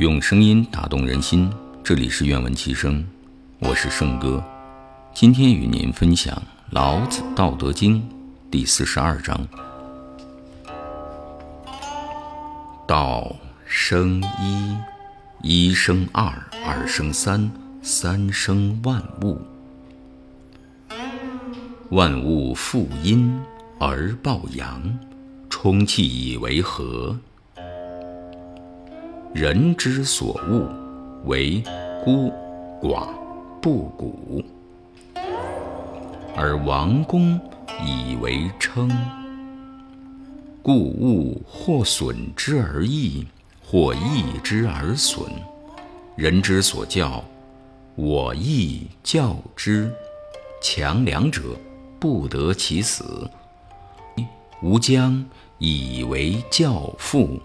用声音打动人心，这里是愿闻其声，我是圣哥。今天与您分享《老子·道德经》第四十二章：道生一，一生二，二生三，三生万物。万物负阴而抱阳，充气以为和。人之所恶，为孤寡不古，而王公以为称。故物或损之而益，或益之而损。人之所教，我亦教之。强梁者，不得其死。吾将以为教父。